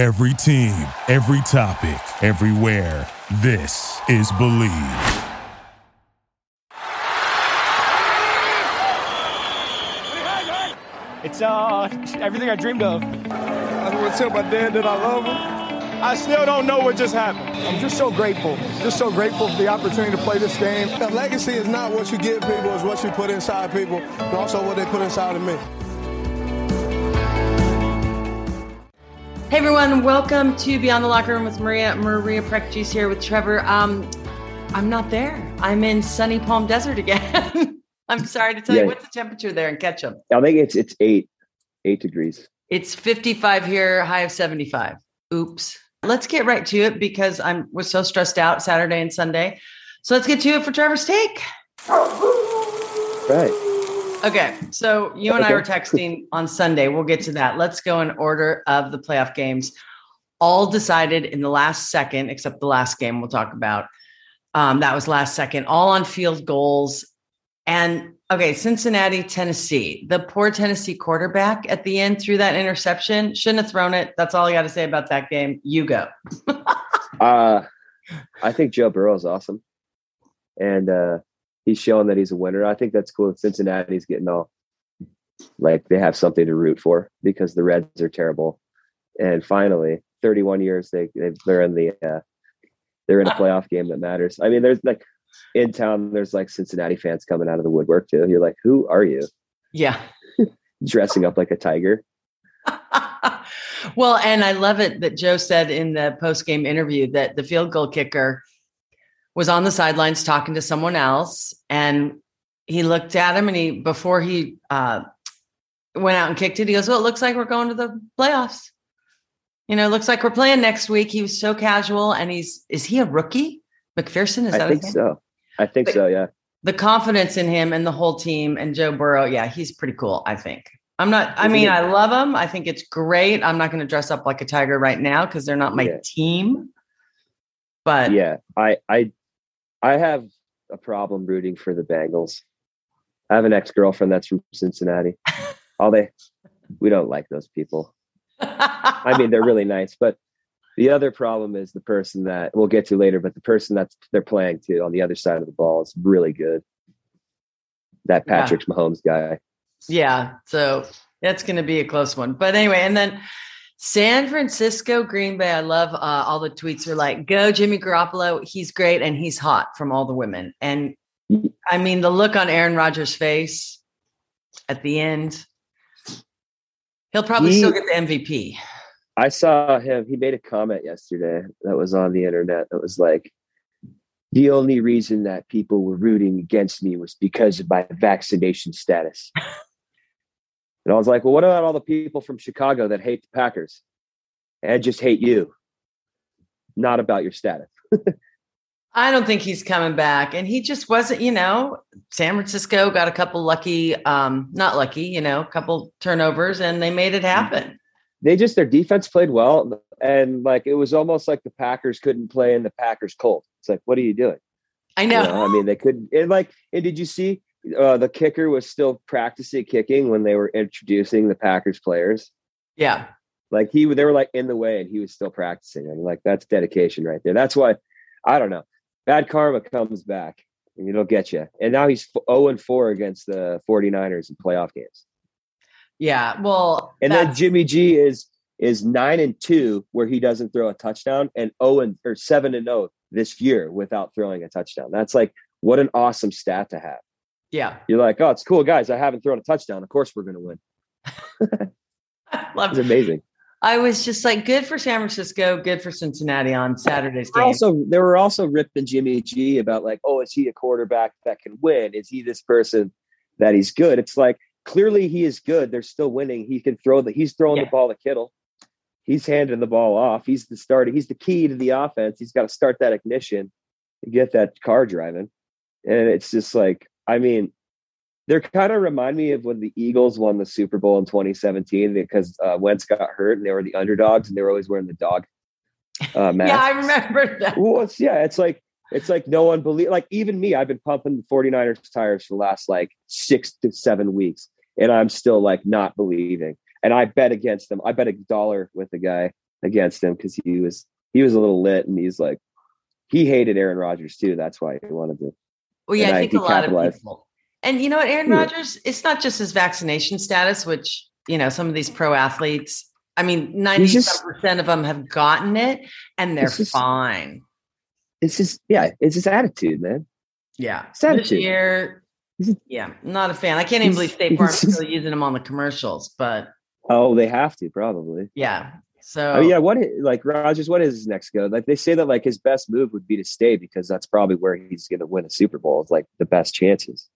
Every team, every topic, everywhere. This is Believe. It's uh everything I dreamed of. I want to tell my dad that I love him. I still don't know what just happened. I'm just so grateful. Just so grateful for the opportunity to play this game. The legacy is not what you give people, it's what you put inside people, but also what they put inside of me. Hey everyone, welcome to Beyond the Locker Room with Maria. Maria Prekjuice here with Trevor. Um, I'm not there. I'm in sunny Palm Desert again. I'm sorry to tell Yeah. you what's the temperature there in Ketchum. I think it's it's eight eight degrees. It's 55 here, high of 75. Oops. Let's get right to it because I'm was so stressed out Saturday and Sunday. So let's get to it for Trevor's take. Right. Okay, so you and I were texting on Sunday. We'll get to that. Let's go in order of the playoff games. All decided in the last second, except the last game we'll talk about. Um, that was last second, all on field goals. And okay, Cincinnati, Tennessee. The poor Tennessee quarterback at the end threw that interception. Shouldn't have thrown it. That's all I got to say about that game. You go. Uh I think Joe Burrow is awesome. And uh he's showing that he's a winner. I think that's cool. Cincinnati's getting all like they have something to root for because the Reds are terrible. And finally, 31 years they they- they're in the uh they're in a playoff game that matters. I mean, there's like in town, there's like Cincinnati fans coming out of the woodwork too. You're like, who are you? Yeah. Dressing up like a tiger. well, and I love it that Joe said in the post game interview that the field goal kicker was on the sidelines talking to someone else, and he looked at him and he before he uh, went out and kicked it, he goes, "Well, it looks like we're going to the playoffs." You know, it looks like we're playing next week. He was so casual, and he's is he a rookie? McPherson is that I think so. I think so, yeah. the confidence in him and the whole team and Joe Burrow, yeah, he's pretty cool, I think. I'm not, I mean, I love him. I think it's great. I'm not going to dress up like a tiger right now because they're not my Yeah. team. But yeah i i i have a problem rooting for the bengals. I have an ex-girlfriend that's from cincinnati. All they we don't like those people. I mean they're really nice but the other problem is the person that we'll get to later but the person that they're playing to on the other side of the ball is really good. That Yeah. patrick mahomes guy. Yeah, so that's going to be a close one. But anyway, and then San Francisco, Green Bay. I love uh, all the tweets are like, "Go Jimmy Garoppolo, he's great and he's hot" from all the women. And I mean, the look on Aaron Rodgers' face at the end. He'll probably He- still get the MVP. I saw him. He made a comment yesterday that was on the internet that was like, the only reason that people were rooting against me was because of my vaccination status. and I was like, well, what about all the people from Chicago that hate the Packers and just hate you? Not about your status. I don't think he's coming back. And he just wasn't, you know, San Francisco got a couple lucky, um, not lucky, you know, a couple turnovers and they made it happen. They just, their defense played well. And like, it was almost like the Packers couldn't play in the Packers cold. It's like, what are you doing? I You know. know, I mean, they couldn't. And like, and did you see uh, the kicker was still practicing kicking when they were introducing the Packers players? Yeah. Like he, they were like in the way, and he was still practicing. And like that's dedication right there. That's why I don't know. Bad karma comes back, and it'll get you. And now he's zero and four against the 49ers in playoff games. Yeah. Well, And then Jimmy G is is nine and two where he doesn't throw a touchdown, and zero and or seven and zero this year without throwing a touchdown. That's like what an awesome stat to have. Yeah. You're like, oh, it's cool, guys. I haven't thrown a touchdown. Of course, we're going to win. Love It's amazing. I was just like, good for San Francisco, good for Cincinnati on Saturday's game. were Also, they were also ripping Jimmy G about like, oh, is he a quarterback that can win? Is he this person that he's good? It's like clearly he is good. They're still winning. He can throw the. He's throwing Yeah. the ball to Kittle. He's handing the ball off. He's the starter. He's the key to the offense. He's got to start that ignition to get that car driving. And it's just like, I mean, they're kind of remind me of when the Eagles won the Super Bowl in 2017 because uh, Wentz got hurt and they were the underdogs and they were always wearing the dog uh, mask. yeah, I remember that. Well, it's yeah, it's like it's like no one believe like even me, I've been pumping the 49ers tires for the last like six to seven weeks, and I'm still like not believing. And I bet against them. I bet a dollar with a guy against him because he was he was a little lit and he's like he hated Aaron Rodgers too. That's why he wanted to. Well, yeah, I think a lot of people. And you know what, Aaron Yeah. Rodgers, it's not just his vaccination status, which, you know, some of these pro athletes, I mean, 90 just- percent of them have gotten it and they're It's just- fine. It's just yeah, it's his attitude, man. Yeah. It's This attitude. year, yeah, not a fan. I can't even believe State Farm's still using them on the commercials, but Oh, they have to probably. yeah. So I mean, yeah, what like Rodgers? What is his next go? Like they say that like his best move would be to stay because that's probably where he's going to win a Super Bowl. It's like the best chances.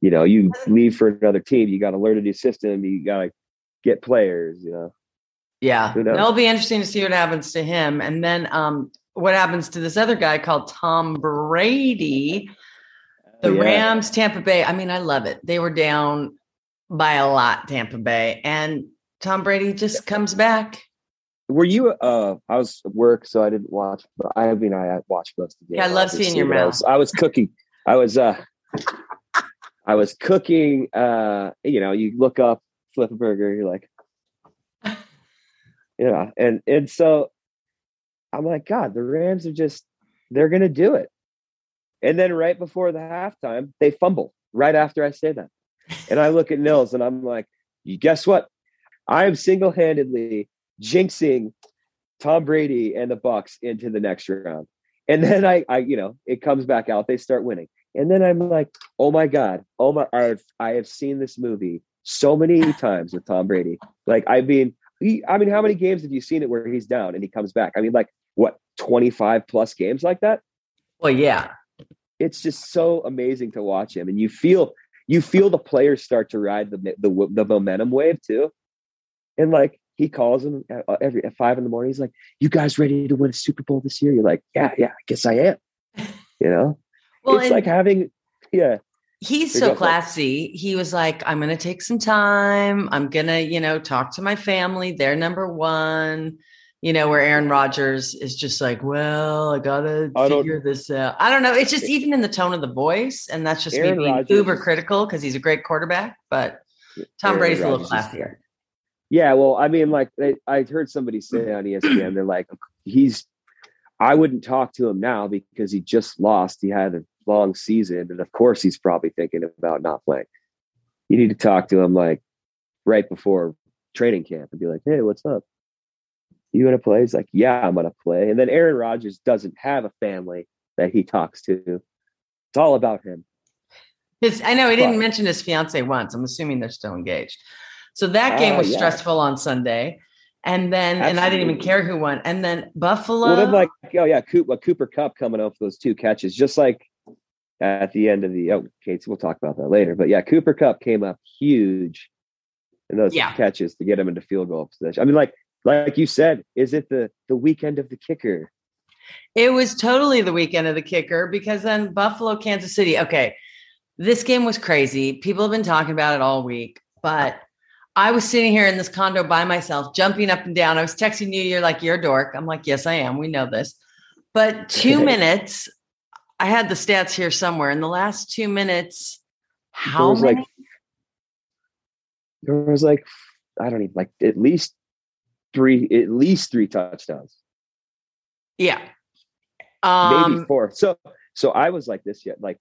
You know, you leave for another team, you got to learn a new system. You got to get players. You know, Yeah, it'll be interesting to see what happens to him, and then um, what happens to this other guy called Tom Brady. The Oh, Yeah. Rams, Tampa Bay. I mean, I love it. They were down by a lot, Tampa Bay, and Tom Brady just comes back. Were you? Uh, I was at work, so I didn't watch. But I mean, I watched most of the. Yeah, I love seeing your but I was, I was cooking. I was. uh I was cooking. Uh, you know, you look up, flip a burger. You're like, yeah, and and so I'm like, God, the Rams are just they're gonna do it. And then right before the halftime, they fumble right after I say that. And I look at Nils and I'm like, you guess what? I am single-handedly jinxing Tom Brady and the Bucs into the next round. And then I, I, you know, it comes back out. They start winning, and then I'm like, oh my god, oh my, I've I have seen this movie so many times with Tom Brady. Like, I mean, he, I mean, how many games have you seen it where he's down and he comes back? I mean, like what, 25 plus games like that? Well, yeah, It's just so amazing to watch him, and you feel you feel the players start to ride the the, the momentum wave too. And like he calls him at, uh, every at five in the morning. He's like, "You guys ready to win a Super Bowl this year?" You're like, "Yeah, yeah, I guess I am." You know, well, it's like having, yeah, he's so classy. He was like, "I'm going to take some time. I'm going to, you know, talk to my family. They're number one." You know, where Aaron Rodgers is just like, "Well, I gotta I figure this out." I don't know. It's just even in the tone of the voice, and that's just Aaron me being Rodgers uber critical because he's a great quarterback. But Tom Aaron Brady's a little classier. Yeah, well, I mean, like they, I heard somebody say mm-hmm. on E ESPN, they're like, he's. I wouldn't talk to him now because he just lost. He had a long season, and of course, he's probably thinking about not playing. You need to talk to him like right before training camp and be like, "Hey, what's up? You gonna play?" He's like, "Yeah, I'm gonna play." And then Aaron Rodgers doesn't have a family that he talks to. It's all about him. His, I know he didn't But- mention his fiance once. I'm assuming they're still engaged. So that game was yeah. stressful on Sunday. And then, and I didn't even care who won. And then Buffalo. Well, then like, oh yeah, Cooper, Cooper Kupp coming off those two catches, just like at the end of the. Oh, okay, so we'll talk about that later. But yeah, Cooper Kupp came up huge in those Yeah. catches to get him into field goal position. I mean, like, like you said, is it the the weekend of the kicker? It was totally the weekend of the kicker because then Buffalo, Kansas City. Okay. This game was crazy. People have been talking about it all week, but I was sitting here in this condo by myself, jumping up and down. I was texting you, you're like, you're a dork. I'm like, yes, I am. We know this. But two minutes, I had the stats here somewhere. In the last two minutes, There how was many? like there was like I don't even like at least three at least three touchdowns. yeah. maybe Um, four. So so I was like this yet. Like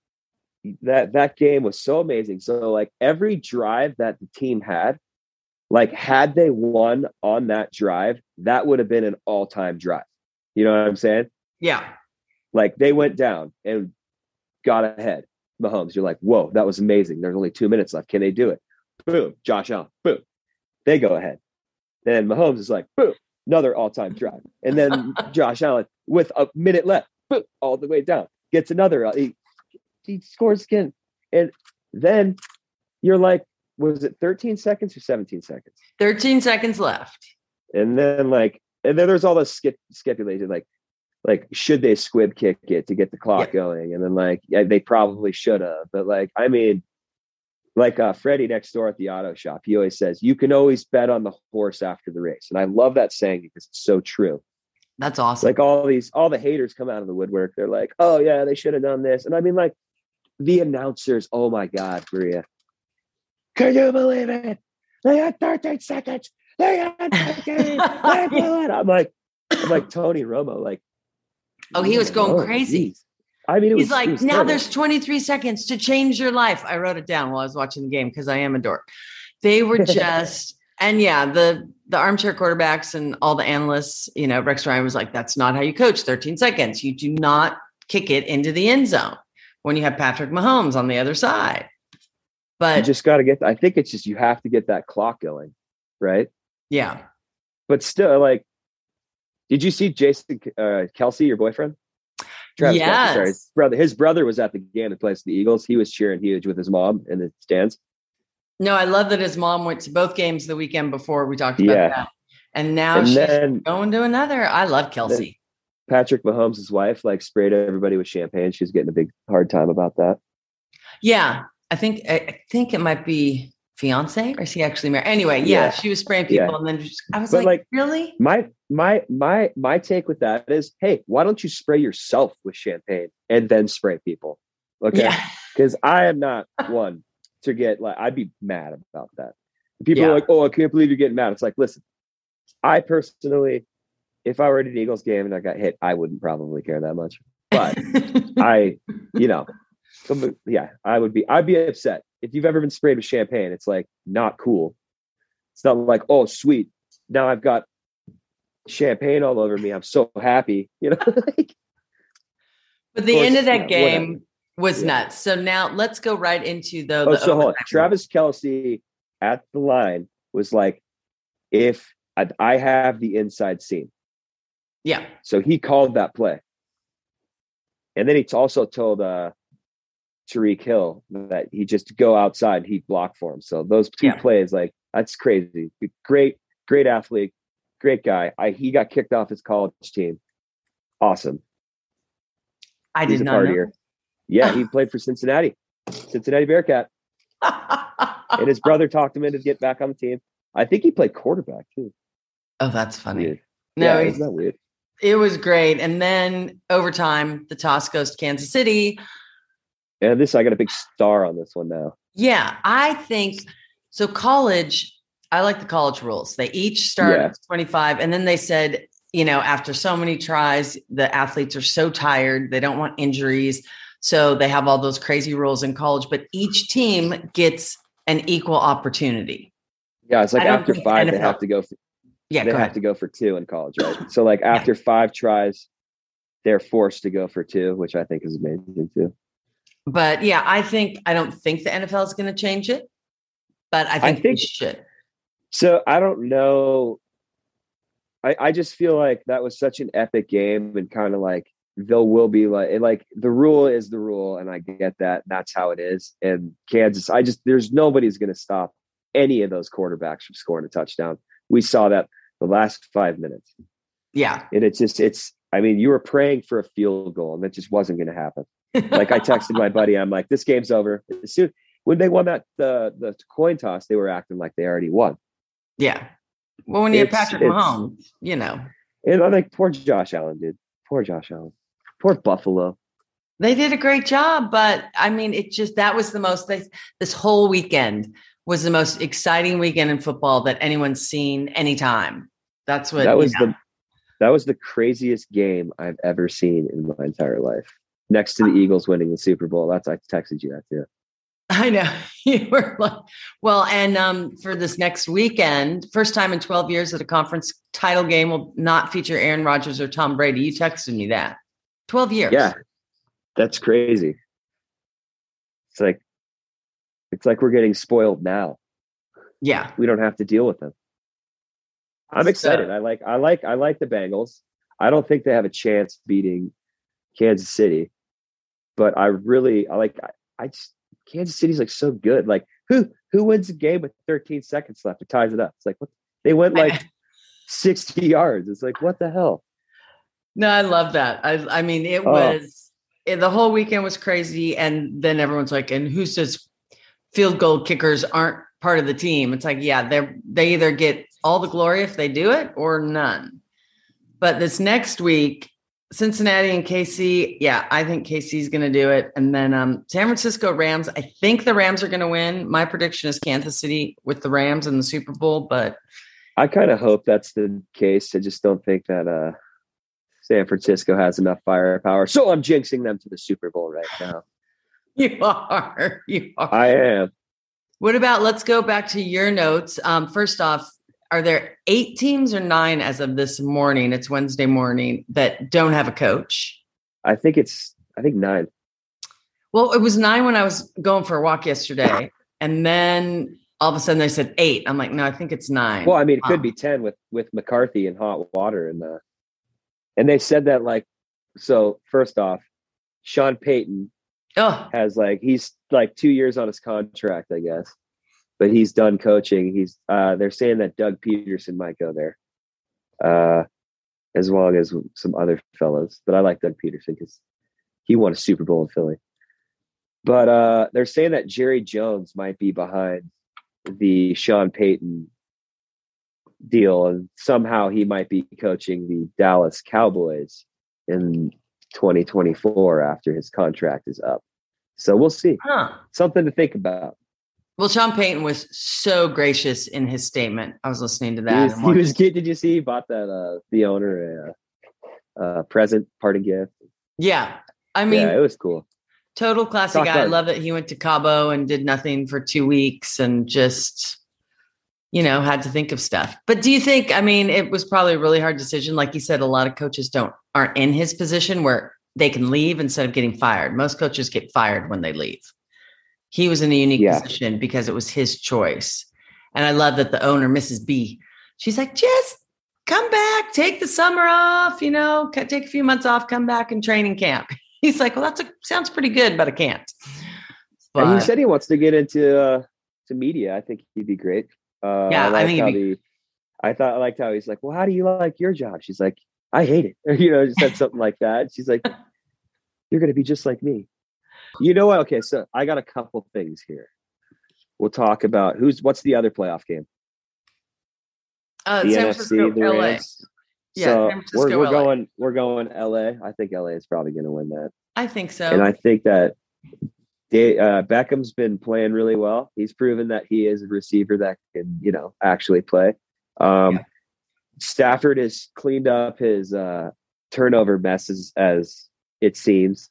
that that game was so amazing. So like every drive that the team had, like had they won on that drive, that would have been an all-time drive. You know what I'm saying? yeah. Like they went down and got ahead. Mahomes, you're like, whoa, that was amazing. There's only two minutes left. Can they do it? Boom, Josh Allen, boom. They go ahead. Then Mahomes is like, boom, another all-time drive. And then Josh Allen with a minute left, boom, all the way down, gets another. He, he scores again. And then you're like, was it 13 seconds or 17 seconds? 13 seconds left. And then like, and then there's all this skip, like, like should they squib kick it to get the clock going? And then like, yeah, they probably should have. But like, I mean, like uh, Freddie next door at the auto shop, he always says you can always bet on the horse after the race, and I love that saying because it's so true. That's awesome. Like all these, all the haters come out of the woodwork. They're like, oh yeah, they should have done this, and I mean, like the announcers. Oh my God, Maria, can you believe it? They had 13 seconds. They had 13. They blew it. I'm like, like Tony Romo, like Oh, he was going oh, crazy. geez. I mean, it was He's like, now terrible. there's 23 seconds to change your life. I wrote it down while I was watching the game because I am a dork. They were just, and yeah, the the armchair quarterbacks and all the analysts, you know, Rex Ryan was like, that's not how you coach 13 seconds. You do not kick it into the end zone when you have Patrick Mahomes on the other side. You just got to get. I think it's just you have to get that clock going, right? yeah, But still, like, did you see Jason uh, Kelce, your boyfriend? Travis Yes. sorry, his brother. His brother was at the game that plays the Eagles. He was cheering huge with his mom in the stands. no, I love that his mom went to both games the weekend before we talked about Yeah. that. And now and she's then going to another. I love Kelce. Patrick Mahomes' wife like sprayed everybody with champagne. She's getting a big hard time about that. Yeah, I think I I think it might be fiance or is he actually married? Anyway, yeah, Yeah. she was spraying people, Yeah. and then just, I was like, like, really? My my my my take with that is, hey, why don't you spray yourself with champagne and then spray people? Okay, Yeah, because I am not one to get like I'd be mad about that. People Yeah. are like, oh, I can't believe you're getting mad. It's like, listen, I personally, if I were at an Eagles game and I got hit, I wouldn't probably care that much. But I, you know, some- yeah, I would be, I'd be upset. If you've ever been sprayed with champagne, it's like not cool. It's not like, oh, sweet. Now I've got champagne all over me. I'm so happy. You know, like, but the course, end of that yeah, game whatever. was Yeah. nuts. So now let's go right into the. oh, the so hold on. Travis Kelce at the line was like, if I, I have the inside seam. Yeah, So he called that play. And then he also told uh Tyreek Hill that he just go outside he'd block for him. So those two Yeah. plays, like that's crazy. Great, great athlete, great guy. I he got kicked off his college team. Awesome. I He's did not know. partier. Yeah, he played for Cincinnati, Cincinnati Bearcat. And his brother talked him into get back on the team. I think he played quarterback too. oh, that's funny. Weird. No, yeah, isn't that weird? it was great. And then overtime, the toss goes to Kansas City. And this, I got a big star on this one now. Yeah, I think so. College, I like the college rules. They each start Yeah. at 25, and then they said, you know, after so many tries, the athletes are so tired, they don't want injuries. So they have all those crazy rules in college, but each team gets an equal opportunity. Yeah, it's like after five, they have to go. For, Yeah, they have ahead. to go for two in college, right? So like after five tries, they're forced to go for two, which I think is amazing too. But yeah, I think I don't think the NFL is going to change it, but I think, think- we should. So I don't know. I I just feel like that was such an epic game, and kind of like there will be like like the rule is the rule, and I get that. That's how it is. And Kansas, I just there's nobody's going to stop any of those quarterbacks from scoring a touchdown. We saw that the last five minutes. Yeah. and it's just it's i mean you were praying for a field goal and that just wasn't going to happen like i texted my buddy i'm like this game's over. As soon when they won that the the coin toss they were acting like they already won. Yeah. Well, when you have Patrick Mahomes, you know, and i'm like poor josh allen dude. Poor josh allen. Poor buffalo. They did a great job, but I mean, it just that was the most this, this whole weekend was the most exciting weekend in football that anyone's seen anytime. That's what that you was know. the that was the craziest game i've ever seen in my entire life next to the eagles winning the super bowl that's i texted you that too I know you were like, well, and um, for this next weekend, first time in 12 years that a conference title game will not feature Aaron Rodgers or Tom Brady. You texted me that 12 years. yeah that's crazy it's like it's like we're getting spoiled now Yeah. we don't have to deal with them. I'm So- excited. I like I like I like the Bengals. I don't think they have a chance beating Kansas City, but I really I like I, I just Kansas City's like so good. Like who who wins a game with 13 seconds left? It ties it up. It's like what they went like 60 yards. It's like what the hell? No, I love that. I, I mean, it Oh. was it, the whole weekend was crazy, and then everyone's like, "And who says field goal kickers aren't part of the team?" It's like, yeah, they they either get all the glory if they do it or none. But this next week, Cincinnati and KC, yeah, I think KC's going to do it, and then um, San Francisco Rams. I think the Rams are going to win. My prediction is Kansas City with the Rams in the Super Bowl, but I kind of hope that's the case. I just don't think that uh San Francisco has enough firepower. So I'm jinxing them to the Super Bowl right now. You are. You are. I am. What about let's go back to your notes. Um, first off, are there eight teams or nine as of this morning? It's Wednesday morning that don't have a coach. I think it's I think nine. Well, it was nine when I was going for a walk yesterday, and then all of a sudden they said eight. I'm like, no, I think it's nine. Well, I mean, it could Um, be ten with with McCarthy and hot water and the, and they said that like, so first off, Sean Payton Oh, has like he's like two years on his contract, I guess, but he's done coaching. He's uh they're saying that Doug Pederson might go there, uh, as long as some other fellows. But I like Doug Pederson because he won a Super Bowl in Philly. But uh they're saying that Jerry Jones might be behind the Sean Payton deal, and somehow he might be coaching the Dallas Cowboys in 2024 after his contract is up. So we'll see. huh. Something to think about. Well, Sean Payton was so gracious in his statement. I was listening to He that. was, he was get- Did you see? He bought that uh, the owner a uh, present party gift. yeah. I mean, yeah, it was cool. total classy Talk guy. I love that he went to Cabo and did nothing for two weeks and just, you know, had to think of stuff. But do you think, I mean, it was probably a really hard decision. Like you said, a lot of coaches don't aren't in his position where they can leave instead of getting fired. Most coaches get fired when they leave. He was in a unique Yeah. position because it was his choice. And I love that the owner, Mrs. B, she's like, just come back, take the summer off, you know, take a few months off, come back and training camp. He's like, well, that's a sounds pretty good, but I can't. and he said he wants to get into uh, to media. I think he'd be great. Uh, Yeah, I liked think how he'd be- the- I thought I liked how he's like, well, how do you like your job? She's like, I hate it. You know, just said something like that. She's like, you're going to be just like me. You know what? Okay, so I got a couple things here. We'll talk about who's what's the other playoff game? uh, The San Francisco, the LA. Yeah, so we're, we're LA. going we're going LA. I think LA is probably going to win that. I think so. and I think that Da- uh, Beckham's been playing really well. He's proven that he is a receiver that can, you know, actually play. Um, Yeah. Stafford has cleaned up his uh, turnover messes, as it seems.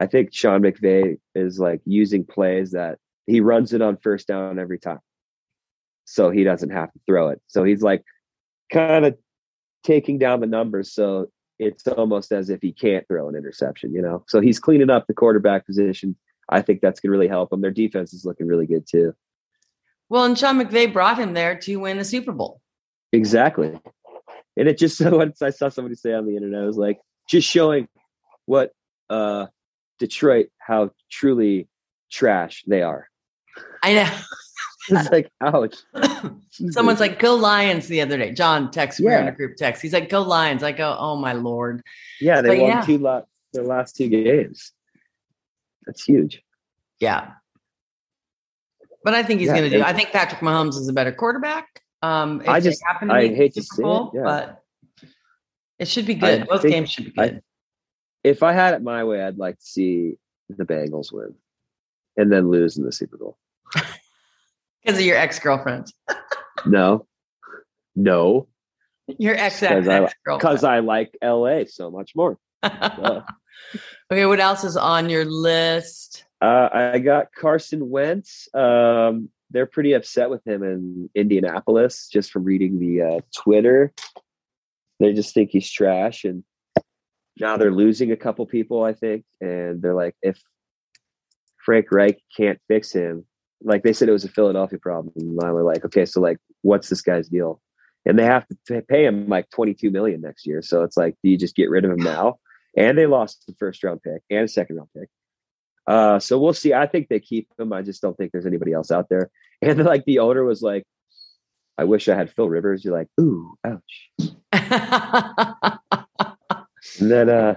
I think Sean McVay is like using plays that he runs it on first down every time, so he doesn't have to throw it. So he's like kind of taking down the numbers, so it's almost as if he can't throw an interception, you know. So he's cleaning up the quarterback position. I think that's going to really help them. Their defense is looking really good too. well, and Sean McVay brought him there to win the Super Bowl. Exactly. And it just so once I saw somebody say on the internet, it was like just showing what uh Detroit how truly trash they are. I know. It's like ouch. Someone's like, "Go Lions!" The other day, John texted me on Yeah. a group text. He's like, "Go Lions!" I go, "Oh my lord!" Yeah, they but won yeah. two la- their last two games. That's huge. Yeah, but I think he's Yeah, going to do. I think Patrick Mahomes is a better quarterback. Um, I just- happen to I hate to say it, yeah. but it should be I good. Both think- games should be I- good. If I had it my way, I'd like to see the Bengals win and then lose in the Super Bowl. Because of your ex girlfriend, No. No. your ex I- ex Because girlfriend. I like LA so much more. Uh, okay, what else is on your list? Uh, I got Carson Wentz. Um, they're pretty upset with him in Indianapolis just from reading the uh, Twitter. They just think he's trash, and now they're losing a couple people, I think. And they're like, if Frank Reich can't fix him, like they said, it was a Philadelphia problem. And now we're like, okay, so like, what's this guy's deal? And they have to pay him like 22 million next year. So it's like, do you just get rid of him now? And they lost the first round pick and a second round pick. Uh, so we'll see. I think they keep him. I just don't think there's anybody else out there. And like the owner was like, "I wish I had Phil Rivers." You're like, "Ooh, ouch." And then, uh,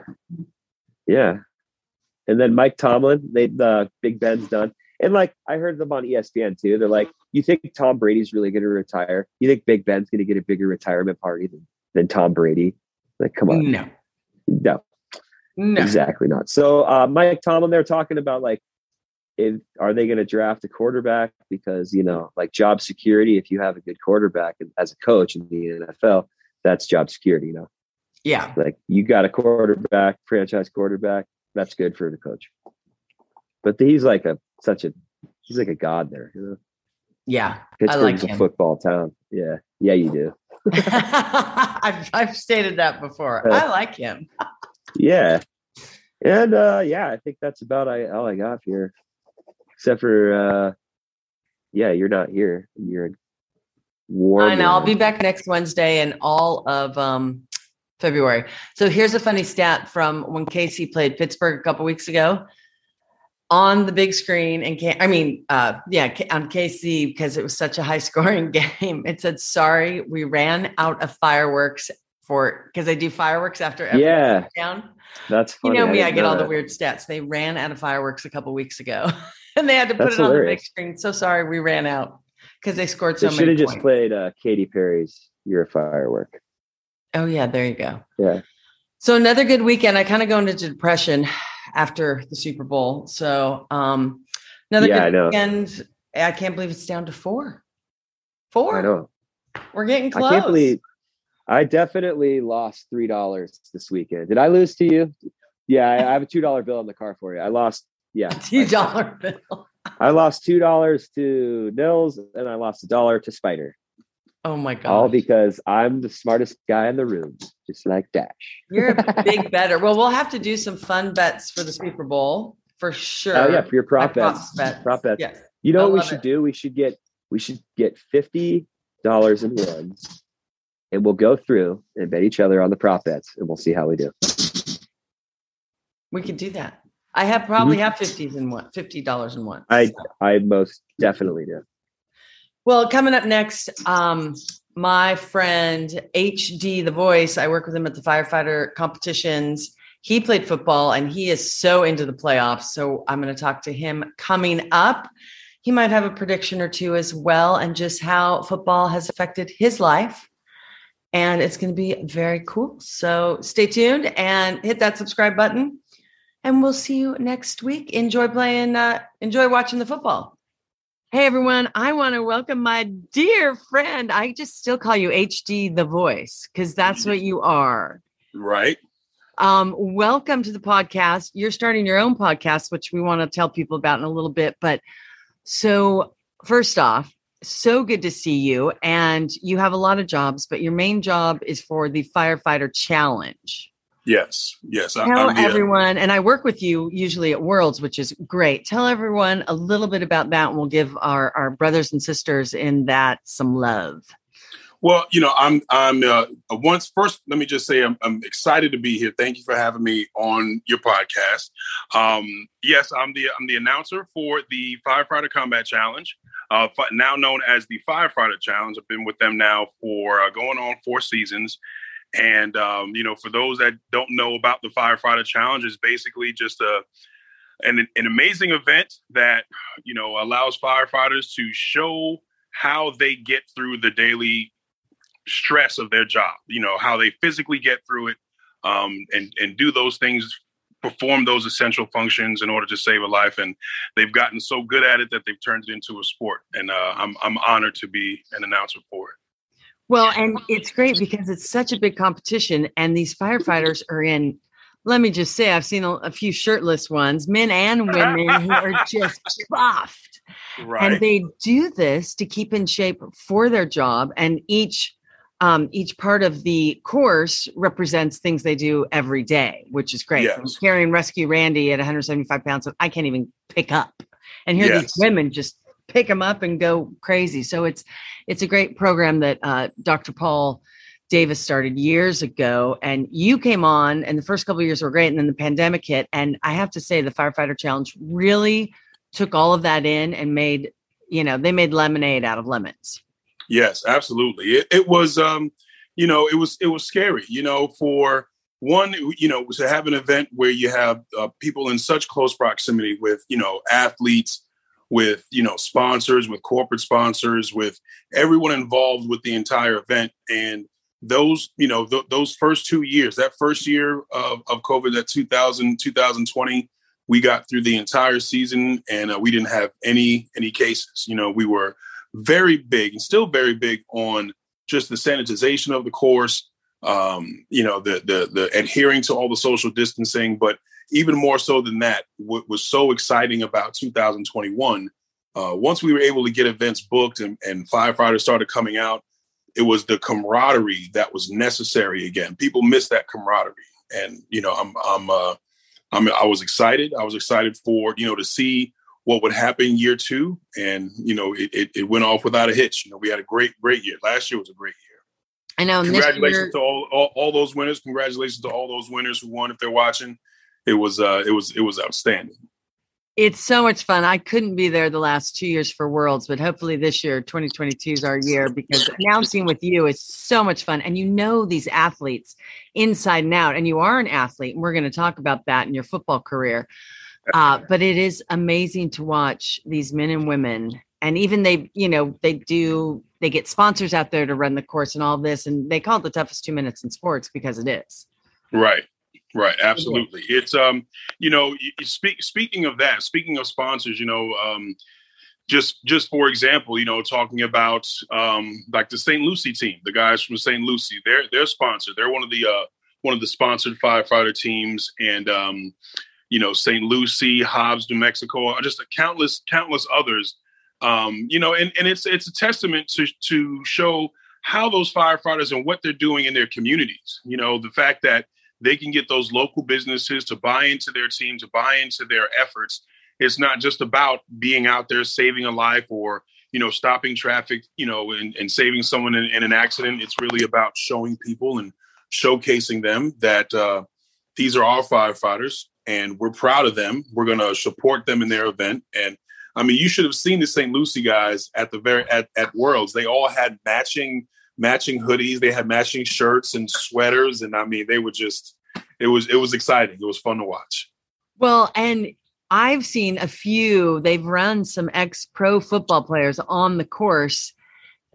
yeah, and then Mike Tomlin, they the Big Ben's done. And like I heard them on ESPN too. They're like, "You think Tom Brady's really going to retire? You think Big Ben's going to get a bigger retirement party than, than Tom Brady?" Like, come on, no, no. no. Exactly not. So uh, Mike Tomlin, they're talking about like, if, are they going to draft a quarterback because you know, like job security. If you have a good quarterback as a coach in the NFL, that's job security. You know. Yeah. Like you got a quarterback, franchise quarterback. That's good for the coach. But he's like a such a he's like a god there. You know? Yeah. Pittsburgh's like a football town. Yeah, yeah, you do. I've, I've stated that before. Uh, I like him. Yeah, and uh yeah, I think that's about I, all I got here, except for uh yeah, you're not here. You're in. I know. I'll be back next Wednesday and all of um, February. So here's a funny stat from when KC played Pittsburgh a couple weeks ago on the big screen. And I mean, uh, yeah, on KC because it was such a high scoring game. It said, "Sorry, we ran out of fireworks for because they do fireworks after every Yeah, touchdown." that's You know me, I didn't get know all the weird stats. They ran out of fireworks a couple weeks ago, and they had to put That's it on the big screen. So sorry, we ran out because they scored They so should many have just played uh, Katy Perry's "You're a Firework." Oh yeah, there you go. Yeah, So another good weekend. I kind of go into depression after the Super Bowl. So um another Yeah, good know. weekend. I can't believe it's down to four. Four. I know. We're getting close. I can't believe I definitely lost three dollars this weekend. Did I lose to you? Yeah, I, I have a two dollar bill in the car for you. I lost. Yeah, two dollar bill. I lost two dollars to Nils, and I lost a dollar to Spider. Oh my god. All because I'm the smartest guy in the room, just like Dash. You're a big better. Well, we'll have to do some fun bets for the Super Bowl for sure. Oh yeah, for your prop bets. bets. Prop bets. Yes. You know I what we should it. do? We should get we should get fifty dollars in ones, and we'll go through and bet each other on the prop bets, and we'll see how we do. We could do that. I have probably have fifties and one fifty dollars in one. Mm-hmm. I I most definitely do. Well, coming up next, um, my friend HD The Voice, I work with him at the firefighter competitions. He played football and he is so into the playoffs. So I'm going to talk to him coming up. He might have a prediction or two as well, and just how football has affected his life. And it's going to be very cool. So stay tuned and hit that subscribe button. And we'll see you next week. Enjoy playing, uh, enjoy watching the football. Hey everyone, I want to welcome my dear friend. I just still call you HD the voice because that's what you are. Right. Um, welcome to the podcast. You're starting your own podcast, which we want to tell people about in a little bit. But so, first off, so good to see you. And you have a lot of jobs, but your main job is for the firefighter challenge. Yes. Yes. I, Tell I'm, yeah. everyone, and I work with you usually at Worlds, which is great. Tell everyone a little bit about that, and we'll give our, our brothers and sisters in that some love. Well, you know, I'm I'm uh, once first. Let me just say I'm, I'm excited to be here. Thank you for having me on your podcast. Um, yes, I'm the I'm the announcer for the Firefighter Combat Challenge, uh, now known as the Firefighter Challenge. I've been with them now for uh, going on four seasons. And um, you know, for those that don't know about the Firefighter Challenge, it's basically just a an, an amazing event that you know allows firefighters to show how they get through the daily stress of their job. You know how they physically get through it, um, and and do those things, perform those essential functions in order to save a life. And they've gotten so good at it that they've turned it into a sport. And uh, I'm I'm honored to be an announcer for it. Well, and it's great because it's such a big competition, and these firefighters are in. Let me just say, I've seen a, a few shirtless ones, men and women, who are just buffed. and they do this to keep in shape for their job and each um, each part of the course represents things they do every day which is great Yes. carrying rescue randy at 175 pounds i can't even pick up and here these women just pick them up and go crazy so it's it's a great program that uh, dr paul davis started years ago and you came on and the first couple of years were great and then the pandemic hit and i have to say the firefighter challenge really took all of that in and made you know they made lemonade out of lemons Yes, absolutely. It, it was, um, you know, it was it was scary. You know, for one, you know, to have an event where you have uh, people in such close proximity with, you know, athletes, with you know sponsors, with corporate sponsors, with everyone involved with the entire event, and those, you know, th- those first two years, that first year of, of COVID, that 2000, 2020, we got through the entire season, and uh, we didn't have any any cases. You know, we were very big and still very big on just the sanitization of the course, um, you know, the the the adhering to all the social distancing, but even more so than that, what was so exciting about 2021, uh, once we were able to get events booked and, and firefighters started coming out, it was the camaraderie that was necessary again. People miss that camaraderie, and you know, I'm I'm uh, I'm I was excited. I was excited for you know to see what would happen year two, and you know, it, it, it went off without a hitch. You know, we had a great great year. Last year was a great year. I know. Congratulations year- to all, all all those winners. Congratulations to all those winners who won if they're watching it was uh it was it was outstanding it's so much fun. I couldn't be there the last two years for Worlds, but hopefully this year, 2022 is our year because announcing with you is so much fun. And you know these athletes inside and out, and you are an athlete. And we're going to talk about that in your football career. Uh, but it is amazing to watch these men and women. And even they, you know, they do, they get sponsors out there to run the course and all this. And they call it the toughest two minutes in sports because it is. Right. Right, absolutely. It's um, you know, speak speaking of that, speaking of sponsors, you know, um, just just for example, you know, talking about um, like the St. Lucie team, the guys from St. Lucie, they're they're sponsored. They're one of the uh, one of the sponsored firefighter teams, and um, you know, St. Lucie, Hobbs, New Mexico, just a countless countless others. Um, you know, and and it's it's a testament to to show how those firefighters and what they're doing in their communities. You know, the fact that they can get those local businesses to buy into their team, to buy into their efforts. It's not just about being out there saving a life or you know stopping traffic, you know, and, and saving someone in, in, an accident. It's really about showing people and showcasing them that uh, these are our firefighters, and we're proud of them. We're going to support them in their event. And I mean, you should have seen the St. Lucie guys at the very at, at Worlds. They all had matching matching hoodies. They had matching shirts and sweaters, and I mean, they were just it was it was exciting. It was fun to watch. Well, and I've seen a few. They've run some ex pro football players on the course,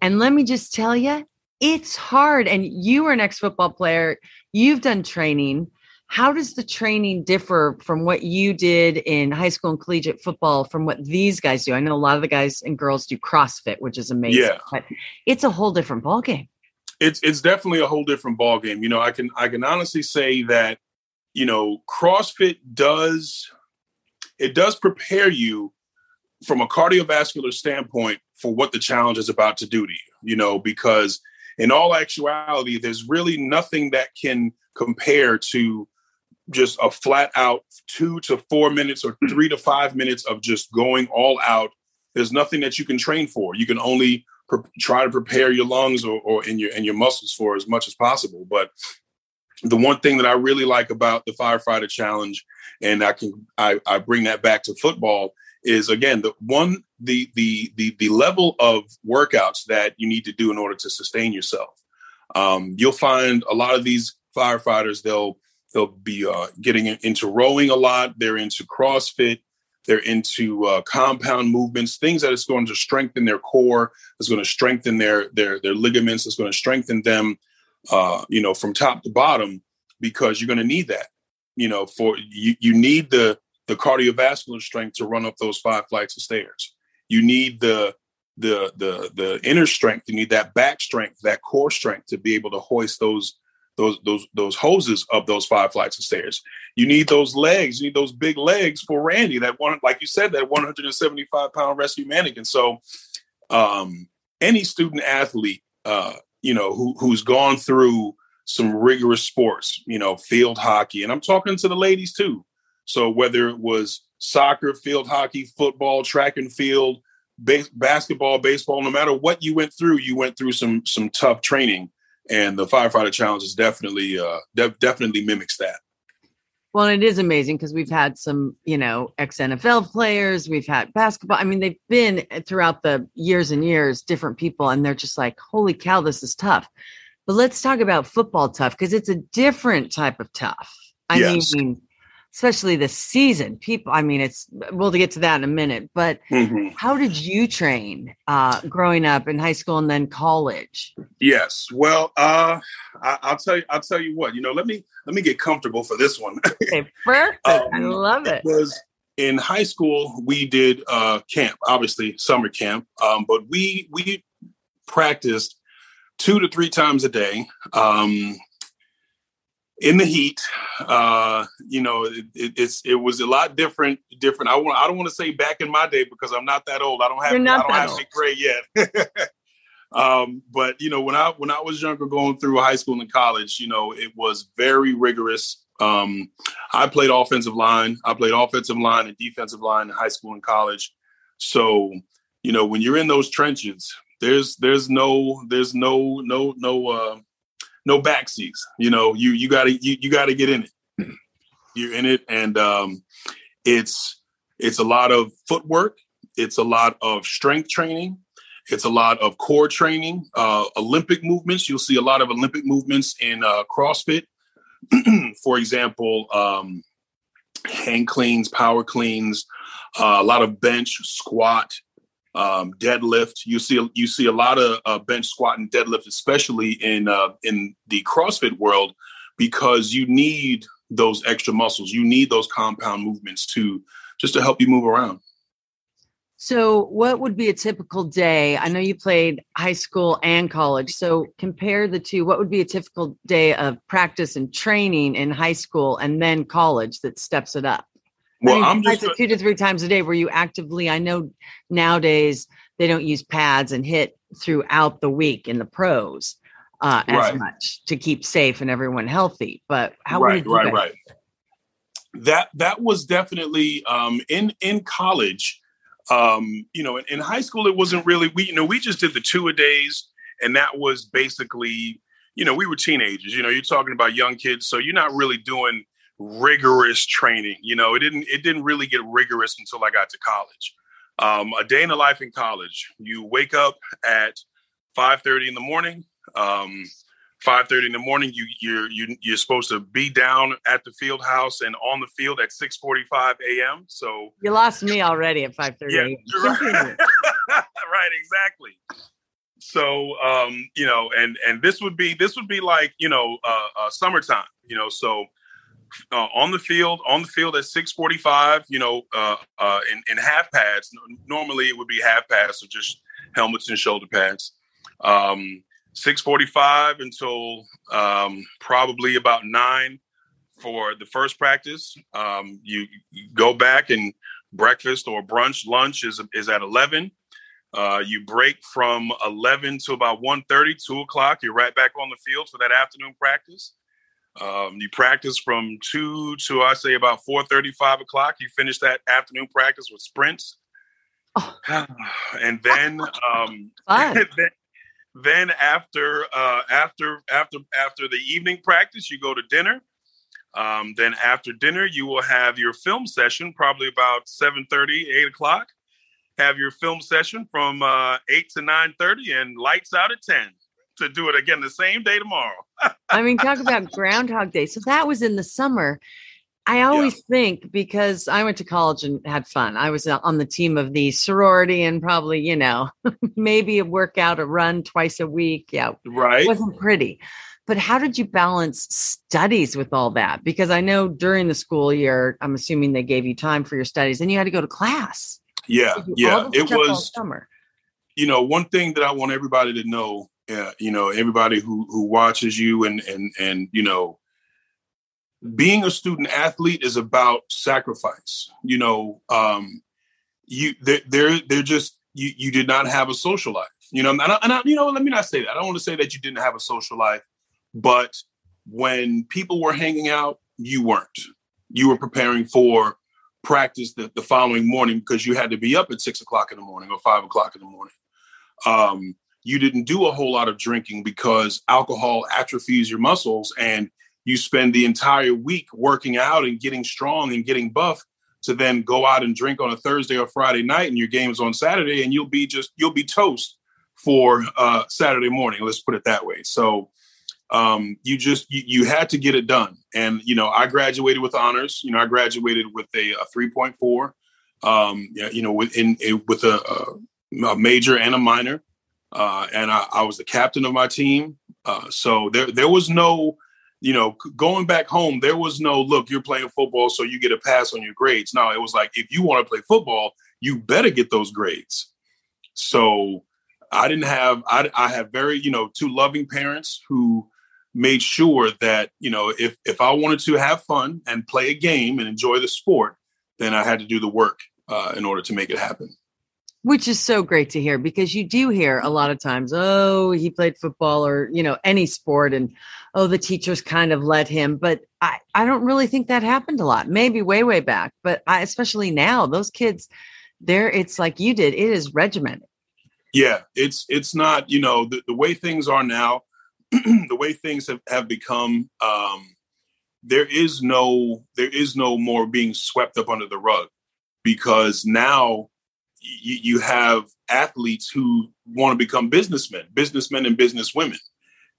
and let me just tell you, it's hard. And you were an ex football player. You've done training. How does the training differ from what you did in high school and collegiate football from what these guys do? I know a lot of the guys and girls do CrossFit, which is amazing. Yeah. But it's a whole different ballgame. It's it's definitely a whole different ballgame. You know, I can I can honestly say that, you know, CrossFit does it does prepare you from a cardiovascular standpoint for what the challenge is about to do to you, you know, because in all actuality, there's really nothing that can compare to just a flat out two to four minutes or three to five minutes of just going all out. There's nothing that you can train for. You can only pre- try to prepare your lungs or, or in your and your muscles for as much as possible. But the one thing that I really like about the firefighter challenge, and I can I, I bring that back to football, is again the one the the the the level of workouts that you need to do in order to sustain yourself. Um, you'll find a lot of these firefighters they'll they'll be uh, getting into rowing a lot. They're into CrossFit. They're into uh, compound movements, things that is going to strengthen their core, is going to strengthen their their their ligaments, is going to strengthen them, uh, you know, from top to bottom, because you're going to need that. You know, for you you need the the cardiovascular strength to run up those five flights of stairs. You need the the the the inner strength. You need that back strength, that core strength to be able to hoist those those those those hoses up those five flights of stairs. You need those legs. You need those big legs for Randy. That one, like you said, that 175 pound rescue mannequin. So, um, any student athlete, uh, you know, who who's gone through some rigorous sports, you know, field hockey, and I'm talking to the ladies too. So whether it was soccer, field hockey, football, track and field, base, basketball, baseball, no matter what you went through, you went through some some tough training and the firefighter challenge is definitely uh, de- definitely mimics that. Well, it is amazing because we've had some, you know, ex NFL players, we've had basketball. I mean, they've been throughout the years and years, different people, and they're just like, holy cow, this is tough. But let's talk about football tough because it's a different type of tough. I Yes. mean, especially this season. People, I mean, it's we'll get to that in a minute, but Mhm. how did you train uh, growing up in high school and then college? Yes. Well, uh, I, I'll tell you. I'll tell you what. You know, let me let me get comfortable for this one. Okay, perfect. I Um, love it. was in high school we did uh, camp, obviously summer camp, um, but we we practiced two to three times a day. Um, in the heat. Uh, you know, it, it, it's it was a lot different. Different. I want. I don't want to say back in my day because I'm not that old. I don't have. You're not I don't that have old. yet. um, but you know, when I when I was younger, going through high school and college, you know, it was very rigorous. Um, I played offensive line. I played offensive line and defensive line in high school and college. So, you know, when you're in those trenches, there's there's no there's no no no uh, no backseats. You know, you you gotta you, you gotta get in it. You're in it, and um, it's it's a lot of footwork. It's a lot of strength training. It's a lot of core training, uh, Olympic movements. You'll see a lot of Olympic movements in uh, CrossFit. For example, um, hang cleans, power cleans, uh, a lot of bench, squat, um, deadlift. You see, you see a lot of uh, bench, squat, and deadlift, especially in uh, in the CrossFit world, because you need those extra muscles. You need those compound movements to just to help you move around. So, what would be a typical day? I know you played high school and college. So, compare the two. What would be a typical day of practice and training in high school and then college that steps it up? Well, I'm just two to three times a day. where you actively? I know nowadays they don't use pads and hit throughout the week in the pros uh, as Right. much to keep safe and everyone healthy. But how right, would you right, guys- right. That that was definitely um, in in college. Um, you know, in, in high school, it wasn't really we. You know, we just did the two a days, and that was basically. You know, we were teenagers. You know, you're talking about young kids, so you're not really doing rigorous training. You know, it didn't it didn't really get rigorous until I got to college. Um, a day in the life in college. You wake up at five thirty in the morning. Um, five thirty in the morning. You you're you, you're supposed to be down at the field house and on the field at six forty five a.m. So You lost me already at five thirty. yeah, right, right, exactly. So um, you know, and and this would be this would be like you know uh, uh, summertime. You know, so uh, on the field on the field at six forty five. You know, uh, uh, in in half pads. Normally it would be half pads, so just helmets and shoulder pads. Um, 6:45 until um, probably about nine for the first practice. Um, you, you go back and breakfast or brunch, lunch is is at 11. Uh, you break from 11 to about 1.30, 2 o'clock. You're right back on the field for that afternoon practice. Um, you practice from 2 to, I say, about four thirty, five o'clock. You finish that afternoon practice with sprints. Oh. and then, um, then then after uh, after after after the evening practice, you go to dinner. Um, then after dinner, you will have your film session, probably about 7.30, 8 o'clock. Have your film session from uh, 8 to 9.30 and lights out at 10 to do it again the same day tomorrow. I mean, talk about Groundhog Day. So that was in the summer. I always think because I went to college and had fun. I was uh, on the team of the sorority and probably, you know, maybe a workout, a run twice a week. Yeah, Right. it wasn't pretty. But how did you balance studies with all that? Because I know during the school year, I'm assuming they gave you time for your studies and you had to go to class. Yeah, yeah. It was, summer. you know, one thing that I want everybody to know, uh, you know, everybody who who watches you and and and you know, being a student athlete is about sacrifice. You know, um, you they're they're, just you you did not have a social life. You know, and I, and I, you know, let me not say that. I don't want to say that you didn't have a social life, but when people were hanging out, you weren't. You were preparing for practice the, the following morning because you had to be up at six o'clock in the morning or five o'clock in the morning. Um, you didn't do a whole lot of drinking because alcohol atrophies your muscles and you spend the entire week working out and getting strong and getting buff to then go out and drink on a Thursday or Friday night and your game is on Saturday and you'll be just you'll be toast for uh, Saturday morning. Let's put it that way. So um, you just you, you had to get it done. And you know, I graduated with honors. You know, I graduated with a, a three point four. Um, you know, with in, with a, a major and a minor, uh, and I, I was the captain of my team. Uh, so there there was no, you know, going back home. There was no look. You're playing football, so you get a pass on your grades. No, it was like if you want to play football, you better get those grades. So I didn't have I, I have very you know two loving parents who made sure that you know if if I wanted to have fun and play a game and enjoy the sport, then I had to do the work uh, in order to make it happen. Which is so great to hear because you do hear a lot of times, oh, he played football or you know any sport, and oh, the teachers kind of let him. But I I don't really think that happened a lot. Maybe way way back, but I, especially now, those kids, there it's like you did. It is regimented. Yeah, it's it's not you know the, the way things are now the way things have, have become, um, there is no there is no more being swept up under the rug because now y- you have athletes who want to become businessmen, businessmen and businesswomen,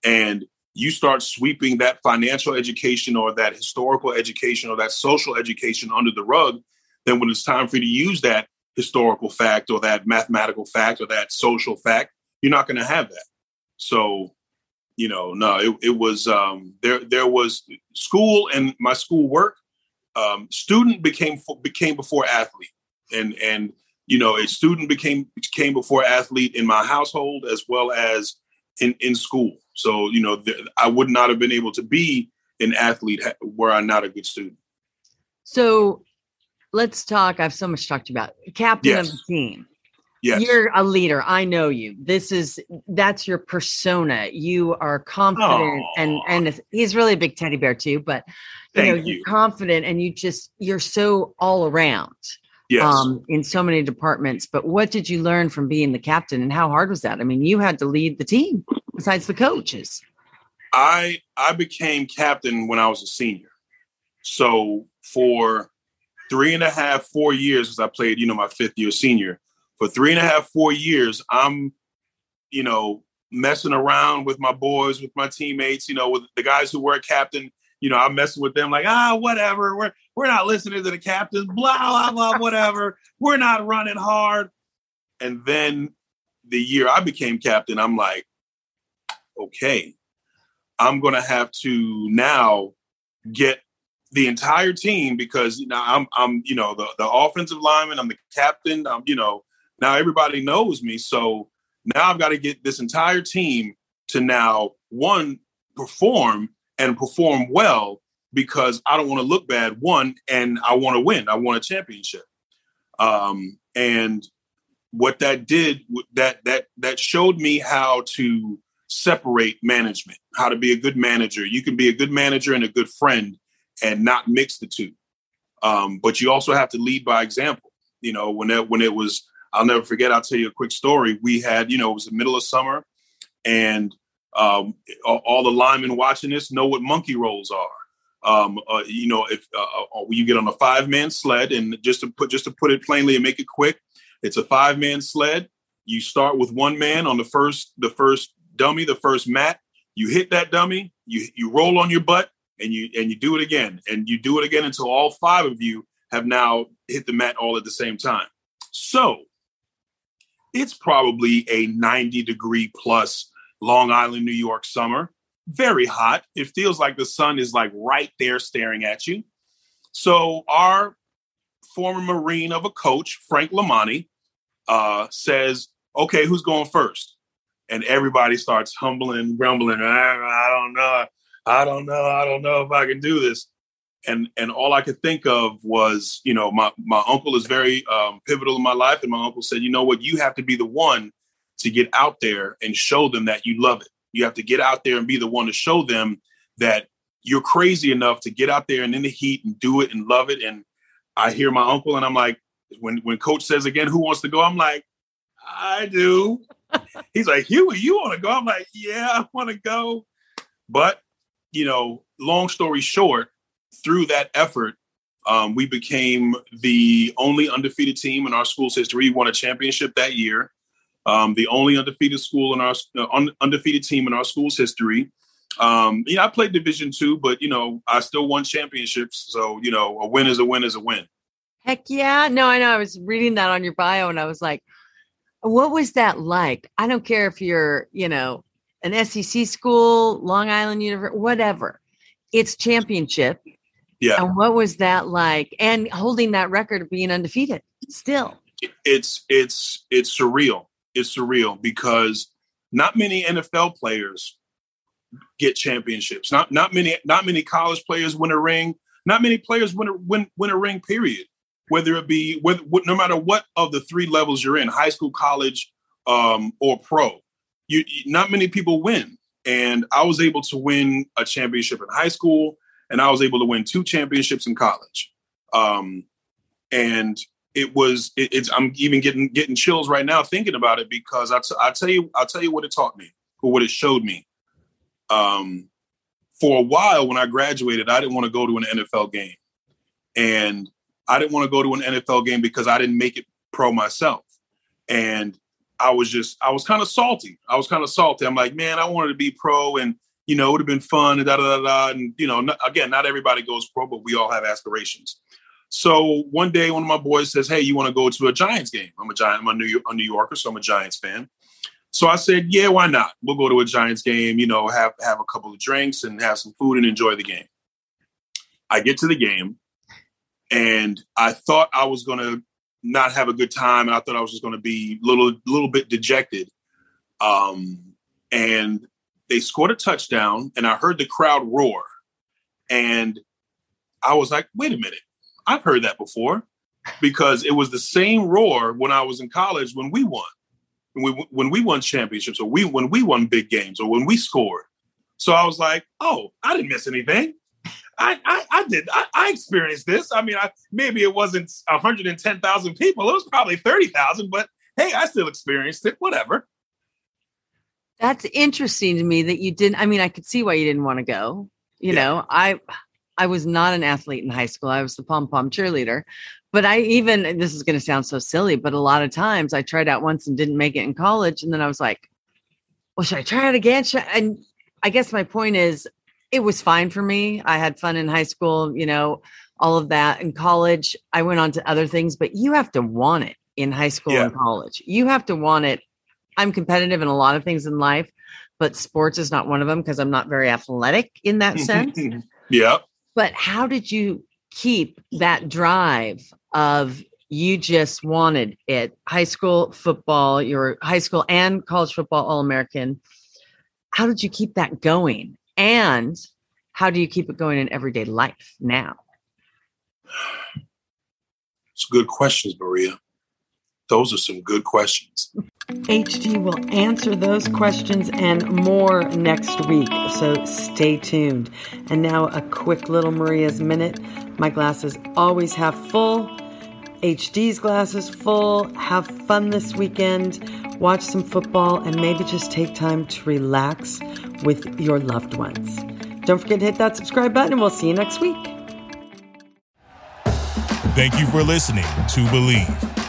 and you start sweeping that financial education or that historical education or that social education under the rug. Then when it's time for you to use that historical fact or that mathematical fact or that social fact, you're not going to have that. So you know, no, it, it was um, there. There was school and my school work. Um, student became became before athlete, and and you know, a student became came before athlete in my household as well as in in school. So you know, th- I would not have been able to be an athlete were I not a good student. So let's talk. I have so much to talk to you about. Captain yes. of the team. Yes. You're a leader. I know you. This is that's your persona. You are confident Aww. and and he's really a big teddy bear too, but you Thank know, you. you're confident and you just you're so all around. Yes. Um, in so many departments. But what did you learn from being the captain and how hard was that? I mean, you had to lead the team besides the coaches. I I became captain when I was a senior. So for three and a half, four years as I played, you know, my fifth year senior, for three and a half, four years, I'm, you know, messing around with my boys, with my teammates, you know, with the guys who were captain. You know, I'm messing with them like, ah, whatever. We're we're not listening to the captain, blah, blah, blah, whatever. we're not running hard. And then the year I became captain, I'm like, okay, I'm gonna have to now get the entire team because you know I'm I'm you know the the offensive lineman, I'm the captain, I'm you know now everybody knows me. So now I've got to get this entire team to now one perform and perform well because I don't want to look bad. One, and I want to win. I want a championship. Um, and what that did that that that showed me how to separate management, how to be a good manager. You can be a good manager and a good friend and not mix the two. Um, but you also have to lead by example. You know, when it when it was I'll never forget. I'll tell you a quick story. We had, you know, it was the middle of summer, and um, all the linemen watching this know what monkey rolls are. Um, uh, you know, if uh, uh you get on a five man sled, and just to put just to put it plainly and make it quick, it's a five man sled. You start with one man on the first the first dummy, the first mat. You hit that dummy, you you roll on your butt, and you and you do it again, and you do it again until all five of you have now hit the mat all at the same time. So it's probably a 90 degree plus Long Island, New York summer. Very hot. It feels like the sun is like right there staring at you. So our former Marine of a coach, Frank Lamani, uh, says, okay, who's going first? And everybody starts humbling, grumbling. I, don't know. I don't know. I don't know if I can do this and and all I could think of was, you know, my my uncle is very um, pivotal in my life, and my uncle said, you know what, you have to be the one to get out there and show them that you love it. You have to get out there and be the one to show them that you're crazy enough to get out there and in the heat and do it and love it. And I hear my uncle, and I'm like, when when Coach says again, who wants to go? I'm like, I do. He's like, Huey, you want to go? I'm like, yeah, I want to go. But you know, long story short, through that effort, um, we became the only undefeated team in our school's history. We won a championship that year. Um, the only undefeated school in our uh, undefeated team in our school's history. Um, you know, I played Division two, but you know, I still won championships. So you know, a win is a win is a win. Heck yeah! No, I know. I was reading that on your bio, and I was like, "What was that like?" I don't care if you're, you know, an SEC school, Long Island University, whatever. It's championship yeah. And what was that like? And holding that record of being undefeated still. It's it's it's surreal. It's surreal because not many NFL players get championships. Not not many not many college players win a ring. Not many players win a win win a ring. Period. Whether it be with, no matter what of the three levels you're in, high school, college, um, or pro, you not many people win. And I was able to win a championship in high school, and I was able to win two championships in college. Um, and it was it, it's I'm even getting getting chills right now thinking about it because I, t- I tell you I'll tell you what it taught me or what it showed me. Um, for a while when I graduated, I didn't want to go to an NFL game, and I didn't want to go to an NFL game because I didn't make it pro myself, and I was just I was kind of salty. I was kind of salty. I'm like, man, I wanted to be pro, and you know, it would have been fun, and da da da da. And you know, not, again, not everybody goes pro, but we all have aspirations. So one day, one of my boys says, "Hey, you want to go to a Giants game?" I'm a Giant. I'm a New, York, a New Yorker, so I'm a Giants fan. So I said, "Yeah, why not? We'll go to a Giants game. You know, have have a couple of drinks and have some food and enjoy the game." I get to the game, and I thought I was going to not have a good time, and I thought I was just going to be a little little bit dejected. Um, and they scored a touchdown, and I heard the crowd roar, and I was like, "Wait a minute." I've heard that before because it was the same roar when I was in college when we won, when we, when we won championships or we when we won big games or when we scored. So I was like, oh, I didn't miss anything. I I, I did. I, I, experienced this. I mean, I, maybe it wasn't 110,000 people. It was probably 30,000, but hey, I still experienced it. Whatever. That's interesting to me that you didn't. I mean, I could see why you didn't want to go. You yeah. know, I I was not an athlete in high school. I was the pom pom cheerleader. But I even, this is going to sound so silly, but a lot of times I tried out once and didn't make it in college. And then I was like, well, should I try it again? I? And I guess my point is, it was fine for me. I had fun in high school, you know, all of that. In college, I went on to other things, but you have to want it in high school yeah. and college. You have to want it. I'm competitive in a lot of things in life, but sports is not one of them because I'm not very athletic in that sense. yeah. But how did you keep that drive of you just wanted it? High school football, your high school and college football All American. How did you keep that going? And how do you keep it going in everyday life now? It's good questions, Maria. Those are some good questions. HG will answer those questions and more next week, so stay tuned. And now, a quick little Maria's Minute. My glasses always half full. HG's glasses full. Have fun this weekend. Watch some football and maybe just take time to relax with your loved ones. Don't forget to hit that subscribe button, and we'll see you next week. Thank you for listening to Bleav.